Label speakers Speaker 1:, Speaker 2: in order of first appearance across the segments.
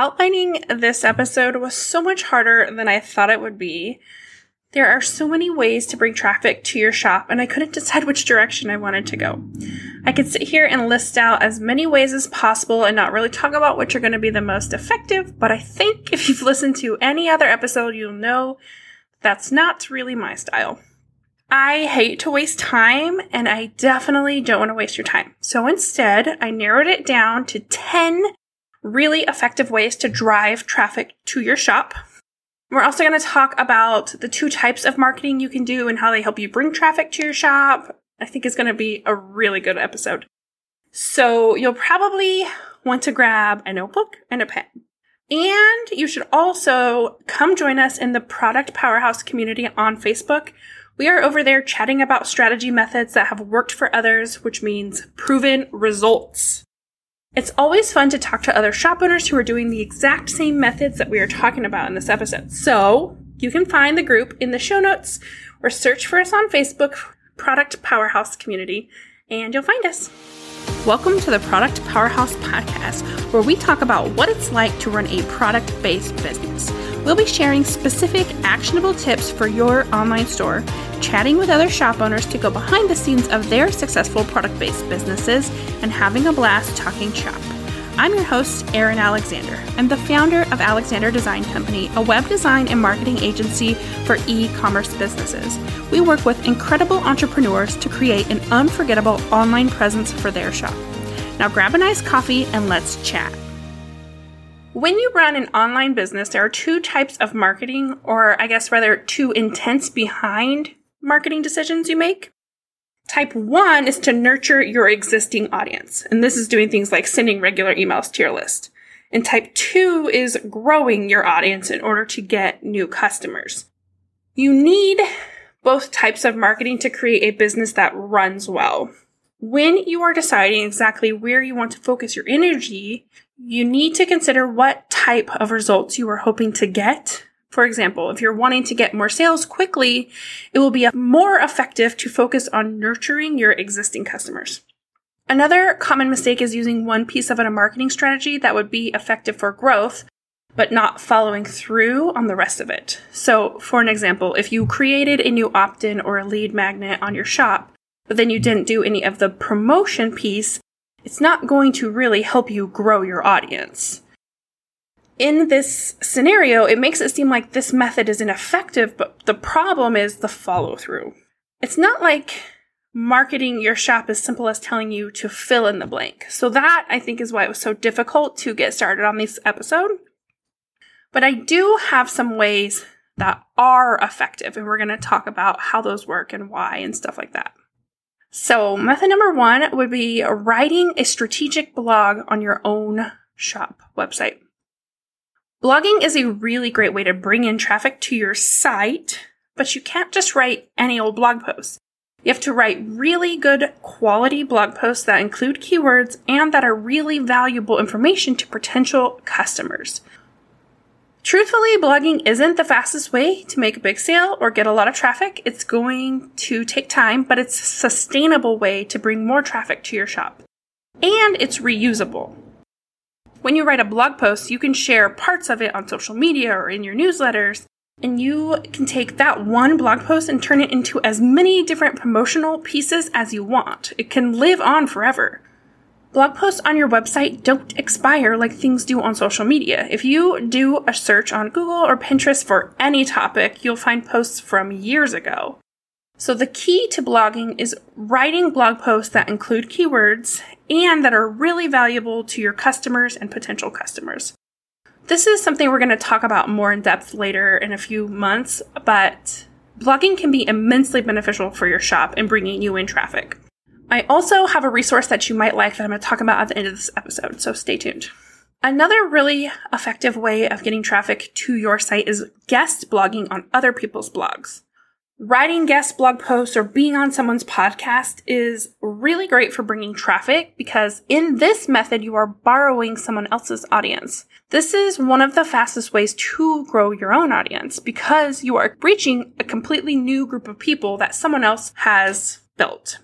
Speaker 1: Outlining this episode was so much harder than I thought it would be. There are so many ways to bring traffic to your shop, and I couldn't decide which direction I wanted to go. I could sit here and list out as many ways as possible and not really talk about which are going to be the most effective, but I think if you've listened to any other episode, you'll know that's not really my style. I hate to waste time, and I definitely don't want to waste your time. So instead, I narrowed it down to 10 really effective ways to drive traffic to your shop we're also going to talk about the two types of marketing you can do and how they help you bring traffic to your shop. I think it's going to be a really good episode. So you'll probably want to grab a notebook and a pen. And you should also come join us in the Product Powerhouse community on Facebook. We are over there chatting about strategy methods that have worked for others, which means proven results. It's always fun to talk to other shop owners who are doing the exact same methods that we are talking about in this episode. So you can find the group in the show notes or search for us on Facebook, Product Powerhouse Community, and you'll find us. Welcome to the Product Powerhouse podcast, where we talk about what it's like to run a product based business. We'll be sharing specific, actionable tips for your online store, chatting with other shop owners to go behind the scenes of their successful product based businesses, and having a blast talking shop. I'm your host, Erin Alexander. I'm the founder of Alexander Design Company, a web design and marketing agency for e commerce businesses. We work with incredible entrepreneurs to create an unforgettable online presence for their shop. Now grab a nice coffee and let's chat. When you run an online business, there are two types of marketing, or I guess rather, two intents behind marketing decisions you make. Type one is to nurture your existing audience, and this is doing things like sending regular emails to your list. And type two is growing your audience in order to get new customers. You need both types of marketing to create a business that runs well. When you are deciding exactly where you want to focus your energy, you need to consider what type of results you are hoping to get. For example, if you're wanting to get more sales quickly, it will be more effective to focus on nurturing your existing customers. Another common mistake is using one piece of a marketing strategy that would be effective for growth, but not following through on the rest of it. So, for an example, if you created a new opt in or a lead magnet on your shop, but then you didn't do any of the promotion piece, it's not going to really help you grow your audience. In this scenario, it makes it seem like this method is ineffective, but the problem is the follow through. It's not like marketing your shop as simple as telling you to fill in the blank. So that I think is why it was so difficult to get started on this episode. But I do have some ways that are effective, and we're going to talk about how those work and why and stuff like that. So, method number one would be writing a strategic blog on your own shop website. Blogging is a really great way to bring in traffic to your site, but you can't just write any old blog post. You have to write really good quality blog posts that include keywords and that are really valuable information to potential customers. Truthfully, blogging isn't the fastest way to make a big sale or get a lot of traffic. It's going to take time, but it's a sustainable way to bring more traffic to your shop. And it's reusable. When you write a blog post, you can share parts of it on social media or in your newsletters, and you can take that one blog post and turn it into as many different promotional pieces as you want. It can live on forever. Blog posts on your website don't expire like things do on social media. If you do a search on Google or Pinterest for any topic, you'll find posts from years ago. So the key to blogging is writing blog posts that include keywords and that are really valuable to your customers and potential customers. This is something we're going to talk about more in depth later in a few months, but blogging can be immensely beneficial for your shop in bringing you in traffic. I also have a resource that you might like that I'm going to talk about at the end of this episode, so stay tuned. Another really effective way of getting traffic to your site is guest blogging on other people's blogs. Writing guest blog posts or being on someone's podcast is really great for bringing traffic because in this method, you are borrowing someone else's audience. This is one of the fastest ways to grow your own audience because you are reaching a completely new group of people that someone else has built.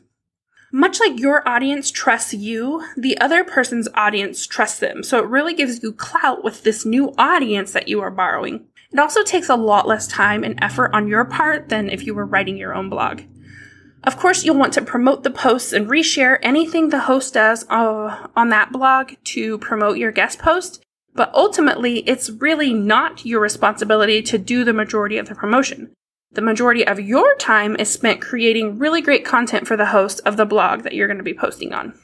Speaker 1: Much like your audience trusts you, the other person's audience trusts them. So it really gives you clout with this new audience that you are borrowing. It also takes a lot less time and effort on your part than if you were writing your own blog. Of course, you'll want to promote the posts and reshare anything the host does uh, on that blog to promote your guest post. But ultimately, it's really not your responsibility to do the majority of the promotion. The majority of your time is spent creating really great content for the host of the blog that you're going to be posting on.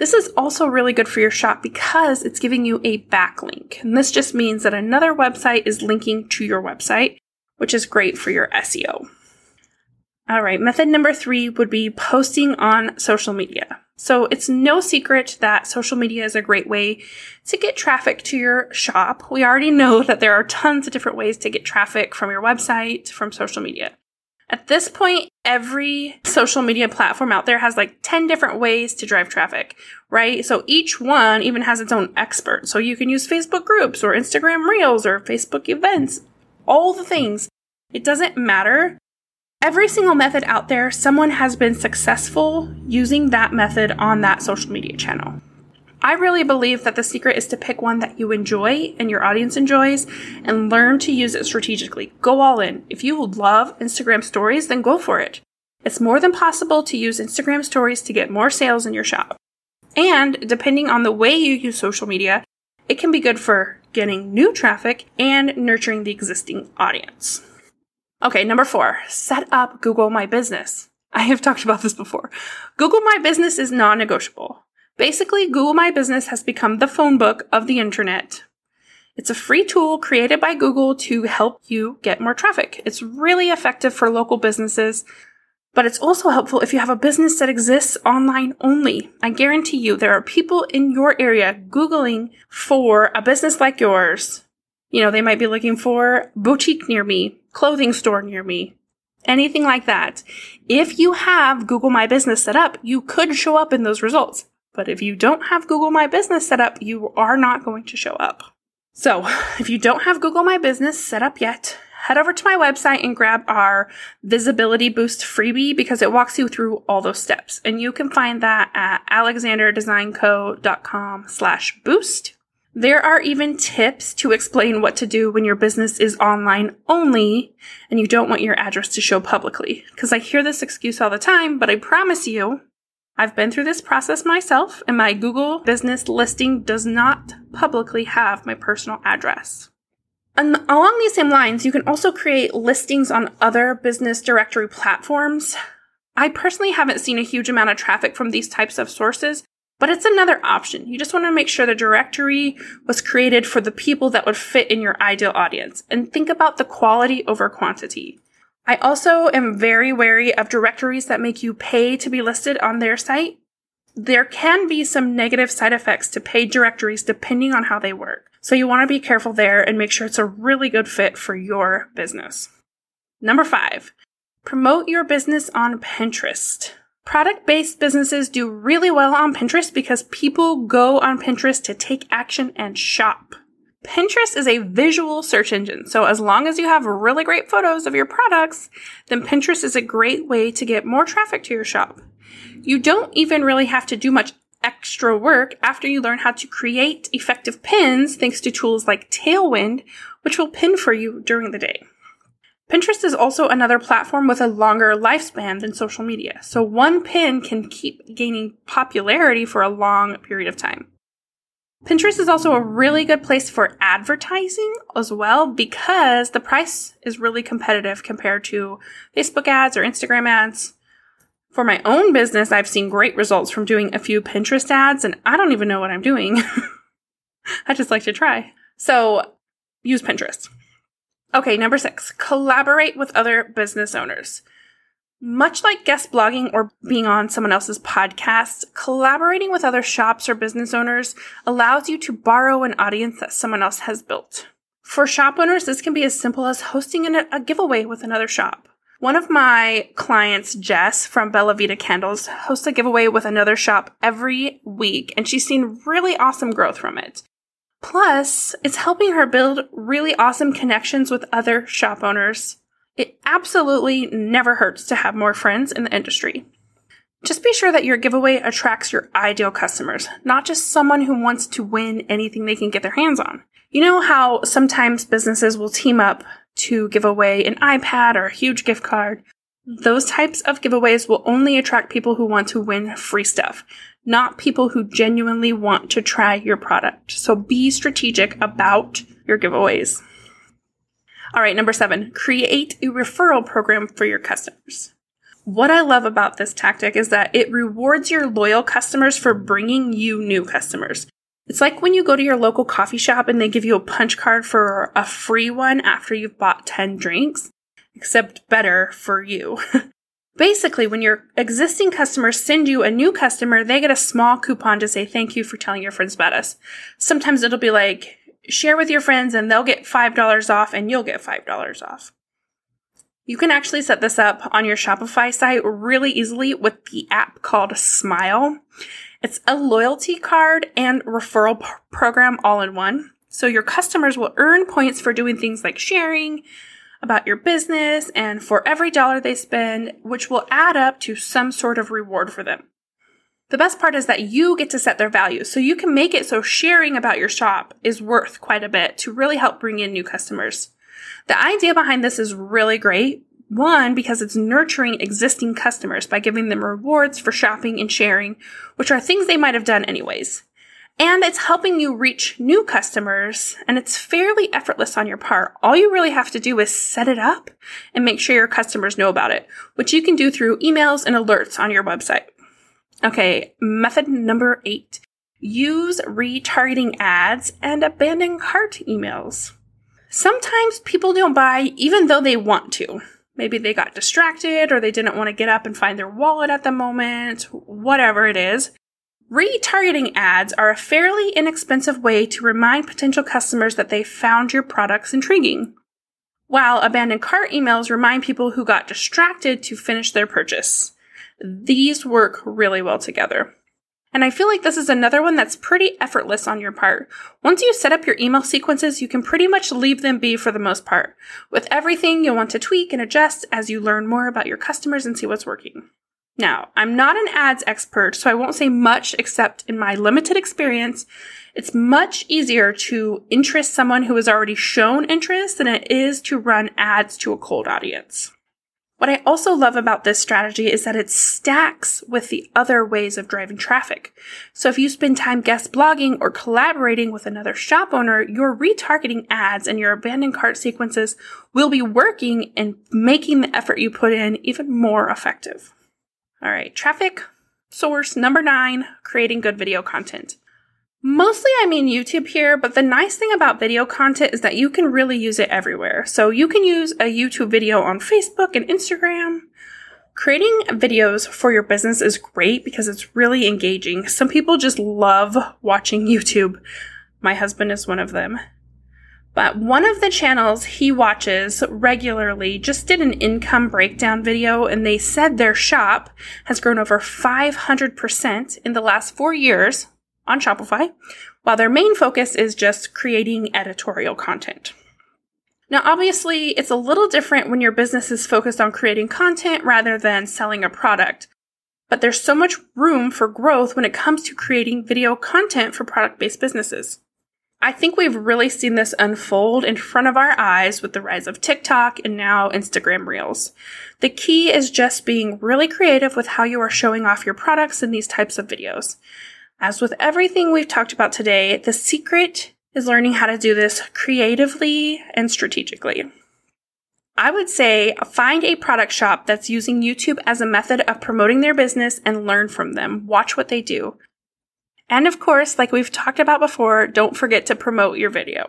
Speaker 1: This is also really good for your shop because it's giving you a backlink. And this just means that another website is linking to your website, which is great for your SEO. All right, method number three would be posting on social media. So it's no secret that social media is a great way to get traffic to your shop. We already know that there are tons of different ways to get traffic from your website, from social media. At this point, every social media platform out there has like 10 different ways to drive traffic, right? So each one even has its own expert. So you can use Facebook groups or Instagram reels or Facebook events, all the things. It doesn't matter Every single method out there, someone has been successful using that method on that social media channel. I really believe that the secret is to pick one that you enjoy and your audience enjoys and learn to use it strategically. Go all in. If you love Instagram stories, then go for it. It's more than possible to use Instagram stories to get more sales in your shop. And depending on the way you use social media, it can be good for getting new traffic and nurturing the existing audience. Okay, number four, set up Google My Business. I have talked about this before. Google My Business is non negotiable. Basically, Google My Business has become the phone book of the internet. It's a free tool created by Google to help you get more traffic. It's really effective for local businesses, but it's also helpful if you have a business that exists online only. I guarantee you there are people in your area Googling for a business like yours. You know, they might be looking for boutique near me, clothing store near me, anything like that. If you have Google My Business set up, you could show up in those results. But if you don't have Google My Business set up, you are not going to show up. So if you don't have Google My Business set up yet, head over to my website and grab our visibility boost freebie because it walks you through all those steps. And you can find that at alexanderdesignco.com slash boost. There are even tips to explain what to do when your business is online only and you don't want your address to show publicly. Because I hear this excuse all the time, but I promise you, I've been through this process myself and my Google business listing does not publicly have my personal address. And along these same lines, you can also create listings on other business directory platforms. I personally haven't seen a huge amount of traffic from these types of sources, but it's another option. You just want to make sure the directory was created for the people that would fit in your ideal audience and think about the quality over quantity. I also am very wary of directories that make you pay to be listed on their site. There can be some negative side effects to paid directories depending on how they work. So you want to be careful there and make sure it's a really good fit for your business. Number five, promote your business on Pinterest. Product based businesses do really well on Pinterest because people go on Pinterest to take action and shop. Pinterest is a visual search engine, so as long as you have really great photos of your products, then Pinterest is a great way to get more traffic to your shop. You don't even really have to do much extra work after you learn how to create effective pins thanks to tools like Tailwind, which will pin for you during the day. Pinterest is also another platform with a longer lifespan than social media, so one pin can keep gaining popularity for a long period of time. Pinterest is also a really good place for advertising as well because the price is really competitive compared to Facebook ads or Instagram ads. For my own business, I've seen great results from doing a few Pinterest ads, and I don't even know what I'm doing. I just like to try. So use Pinterest. Okay, number six, collaborate with other business owners. Much like guest blogging or being on someone else's podcast, collaborating with other shops or business owners allows you to borrow an audience that someone else has built. For shop owners, this can be as simple as hosting a giveaway with another shop. One of my clients, Jess from Bella Vita Candles, hosts a giveaway with another shop every week, and she's seen really awesome growth from it. Plus, it's helping her build really awesome connections with other shop owners. It absolutely never hurts to have more friends in the industry. Just be sure that your giveaway attracts your ideal customers, not just someone who wants to win anything they can get their hands on. You know how sometimes businesses will team up to give away an iPad or a huge gift card? Those types of giveaways will only attract people who want to win free stuff, not people who genuinely want to try your product. So be strategic about your giveaways. All right, number seven, create a referral program for your customers. What I love about this tactic is that it rewards your loyal customers for bringing you new customers. It's like when you go to your local coffee shop and they give you a punch card for a free one after you've bought 10 drinks, except better for you. Basically, when your existing customers send you a new customer, they get a small coupon to say thank you for telling your friends about us. Sometimes it'll be like, share with your friends and they'll get $5 off and you'll get $5 off. You can actually set this up on your Shopify site really easily with the app called Smile. It's a loyalty card and referral p- program all in one. So your customers will earn points for doing things like sharing about your business and for every dollar they spend, which will add up to some sort of reward for them. The best part is that you get to set their value. So you can make it so sharing about your shop is worth quite a bit to really help bring in new customers. The idea behind this is really great. One, because it's nurturing existing customers by giving them rewards for shopping and sharing, which are things they might have done anyways. And it's helping you reach new customers, and it's fairly effortless on your part. All you really have to do is set it up and make sure your customers know about it, which you can do through emails and alerts on your website. Okay, method number eight use retargeting ads and abandoned cart emails. Sometimes people don't buy even though they want to. Maybe they got distracted or they didn't want to get up and find their wallet at the moment, whatever it is. Retargeting ads are a fairly inexpensive way to remind potential customers that they found your products intriguing. While abandoned cart emails remind people who got distracted to finish their purchase. These work really well together. And I feel like this is another one that's pretty effortless on your part. Once you set up your email sequences, you can pretty much leave them be for the most part. With everything, you'll want to tweak and adjust as you learn more about your customers and see what's working. Now, I'm not an ads expert, so I won't say much except in my limited experience, it's much easier to interest someone who has already shown interest than it is to run ads to a cold audience. What I also love about this strategy is that it stacks with the other ways of driving traffic. So if you spend time guest blogging or collaborating with another shop owner, your retargeting ads and your abandoned cart sequences will be working and making the effort you put in even more effective. All right, traffic source number nine, creating good video content. Mostly I mean YouTube here, but the nice thing about video content is that you can really use it everywhere. So you can use a YouTube video on Facebook and Instagram. Creating videos for your business is great because it's really engaging. Some people just love watching YouTube. My husband is one of them. But one of the channels he watches regularly just did an income breakdown video and they said their shop has grown over 500% in the last four years on Shopify, while their main focus is just creating editorial content. Now, obviously, it's a little different when your business is focused on creating content rather than selling a product. But there's so much room for growth when it comes to creating video content for product based businesses. I think we've really seen this unfold in front of our eyes with the rise of TikTok and now Instagram Reels. The key is just being really creative with how you are showing off your products in these types of videos. As with everything we've talked about today, the secret is learning how to do this creatively and strategically. I would say find a product shop that's using YouTube as a method of promoting their business and learn from them. Watch what they do. And of course, like we've talked about before, don't forget to promote your video.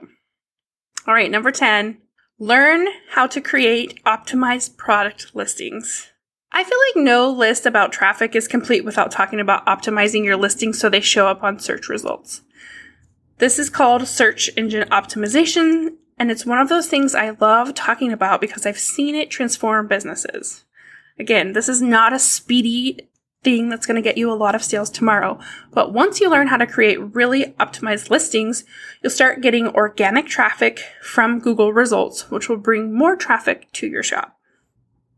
Speaker 1: All right, number 10, learn how to create optimized product listings. I feel like no list about traffic is complete without talking about optimizing your listings so they show up on search results. This is called search engine optimization, and it's one of those things I love talking about because I've seen it transform businesses. Again, this is not a speedy thing that's going to get you a lot of sales tomorrow. But once you learn how to create really optimized listings, you'll start getting organic traffic from Google results, which will bring more traffic to your shop.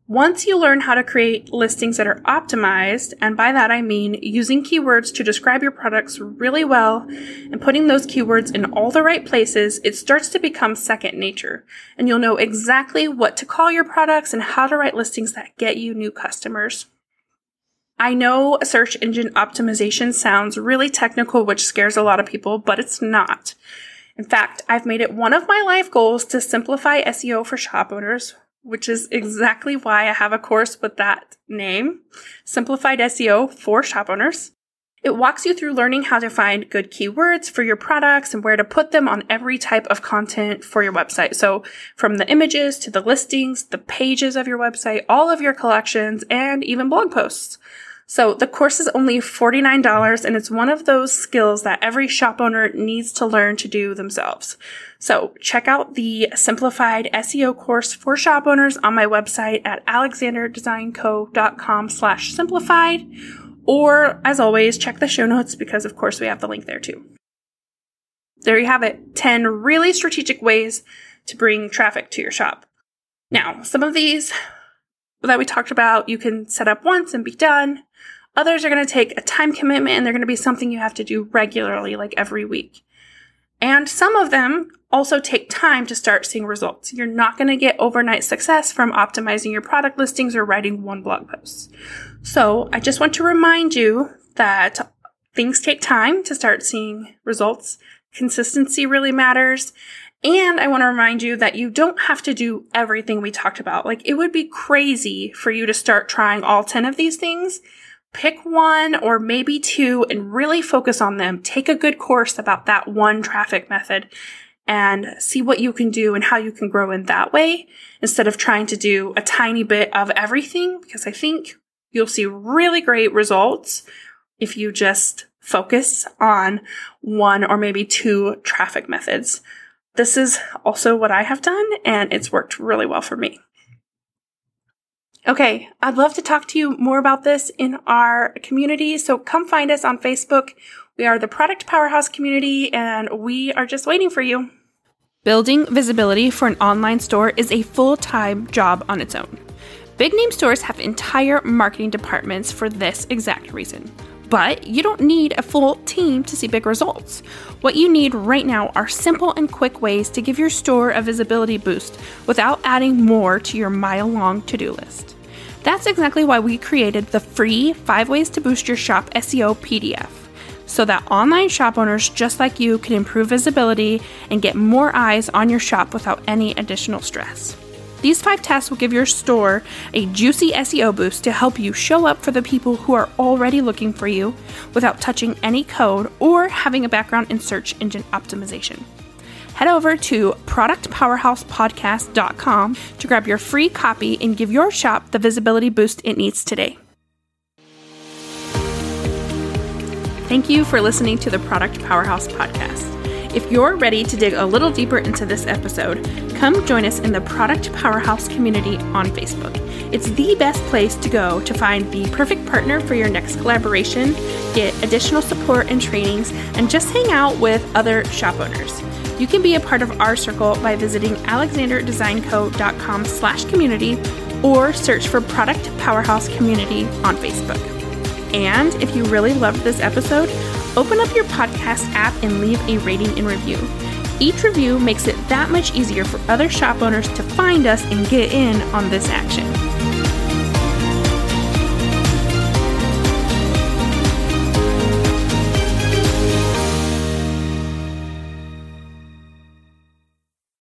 Speaker 1: Once you learn how to create listings that are optimized, and by that I mean using keywords to describe your products really well and putting those keywords in all the right places, it starts to become second nature. And you'll know exactly what to call your products and how to write listings that get you new customers. I know search engine optimization sounds really technical, which scares a lot of people, but it's not. In fact, I've made it one of my life goals to simplify SEO for shop owners, which is exactly why I have a course with that name, Simplified SEO for Shop Owners. It walks you through learning how to find good keywords for your products and where to put them on every type of content for your website. So from the images to the listings, the pages of your website, all of your collections, and even blog posts. So the course is only $49 and it's one of those skills that every shop owner needs to learn to do themselves. So check out the simplified SEO course for shop owners on my website at alexanderdesignco.com slash simplified. Or as always, check the show notes because of course we have the link there too. There you have it. 10 really strategic ways to bring traffic to your shop. Now, some of these that we talked about, you can set up once and be done. Others are going to take a time commitment and they're going to be something you have to do regularly, like every week. And some of them also take time to start seeing results. You're not going to get overnight success from optimizing your product listings or writing one blog post. So I just want to remind you that things take time to start seeing results. Consistency really matters. And I want to remind you that you don't have to do everything we talked about. Like it would be crazy for you to start trying all 10 of these things pick one or maybe two and really focus on them. Take a good course about that one traffic method and see what you can do and how you can grow in that way instead of trying to do a tiny bit of everything because I think you'll see really great results if you just focus on one or maybe two traffic methods. This is also what I have done and it's worked really well for me. Okay, I'd love to talk to you more about this in our community. So come find us on Facebook. We are the Product Powerhouse community and we are just waiting for you. Building visibility for an online store is a full time job on its own. Big name stores have entire marketing departments for this exact reason. But you don't need a full team to see big results. What you need right now are simple and quick ways to give your store a visibility boost without adding more to your mile long to do list. That's exactly why we created the free 5 Ways to Boost Your Shop SEO PDF so that online shop owners just like you can improve visibility and get more eyes on your shop without any additional stress. These five tests will give your store a juicy SEO boost to help you show up for the people who are already looking for you without touching any code or having a background in search engine optimization. Head over to productpowerhousepodcast.com to grab your free copy and give your shop the visibility boost it needs today. Thank you for listening to the Product Powerhouse podcast. If you're ready to dig a little deeper into this episode, come join us in the Product Powerhouse community on Facebook. It's the best place to go to find the perfect partner for your next collaboration, get additional support and trainings, and just hang out with other shop owners. You can be a part of our circle by visiting alexanderdesignco.com slash community or search for Product Powerhouse Community on Facebook. And if you really loved this episode, open up your podcast app and leave a rating and review. Each review makes it that much easier for other shop owners to find us and get in on this action.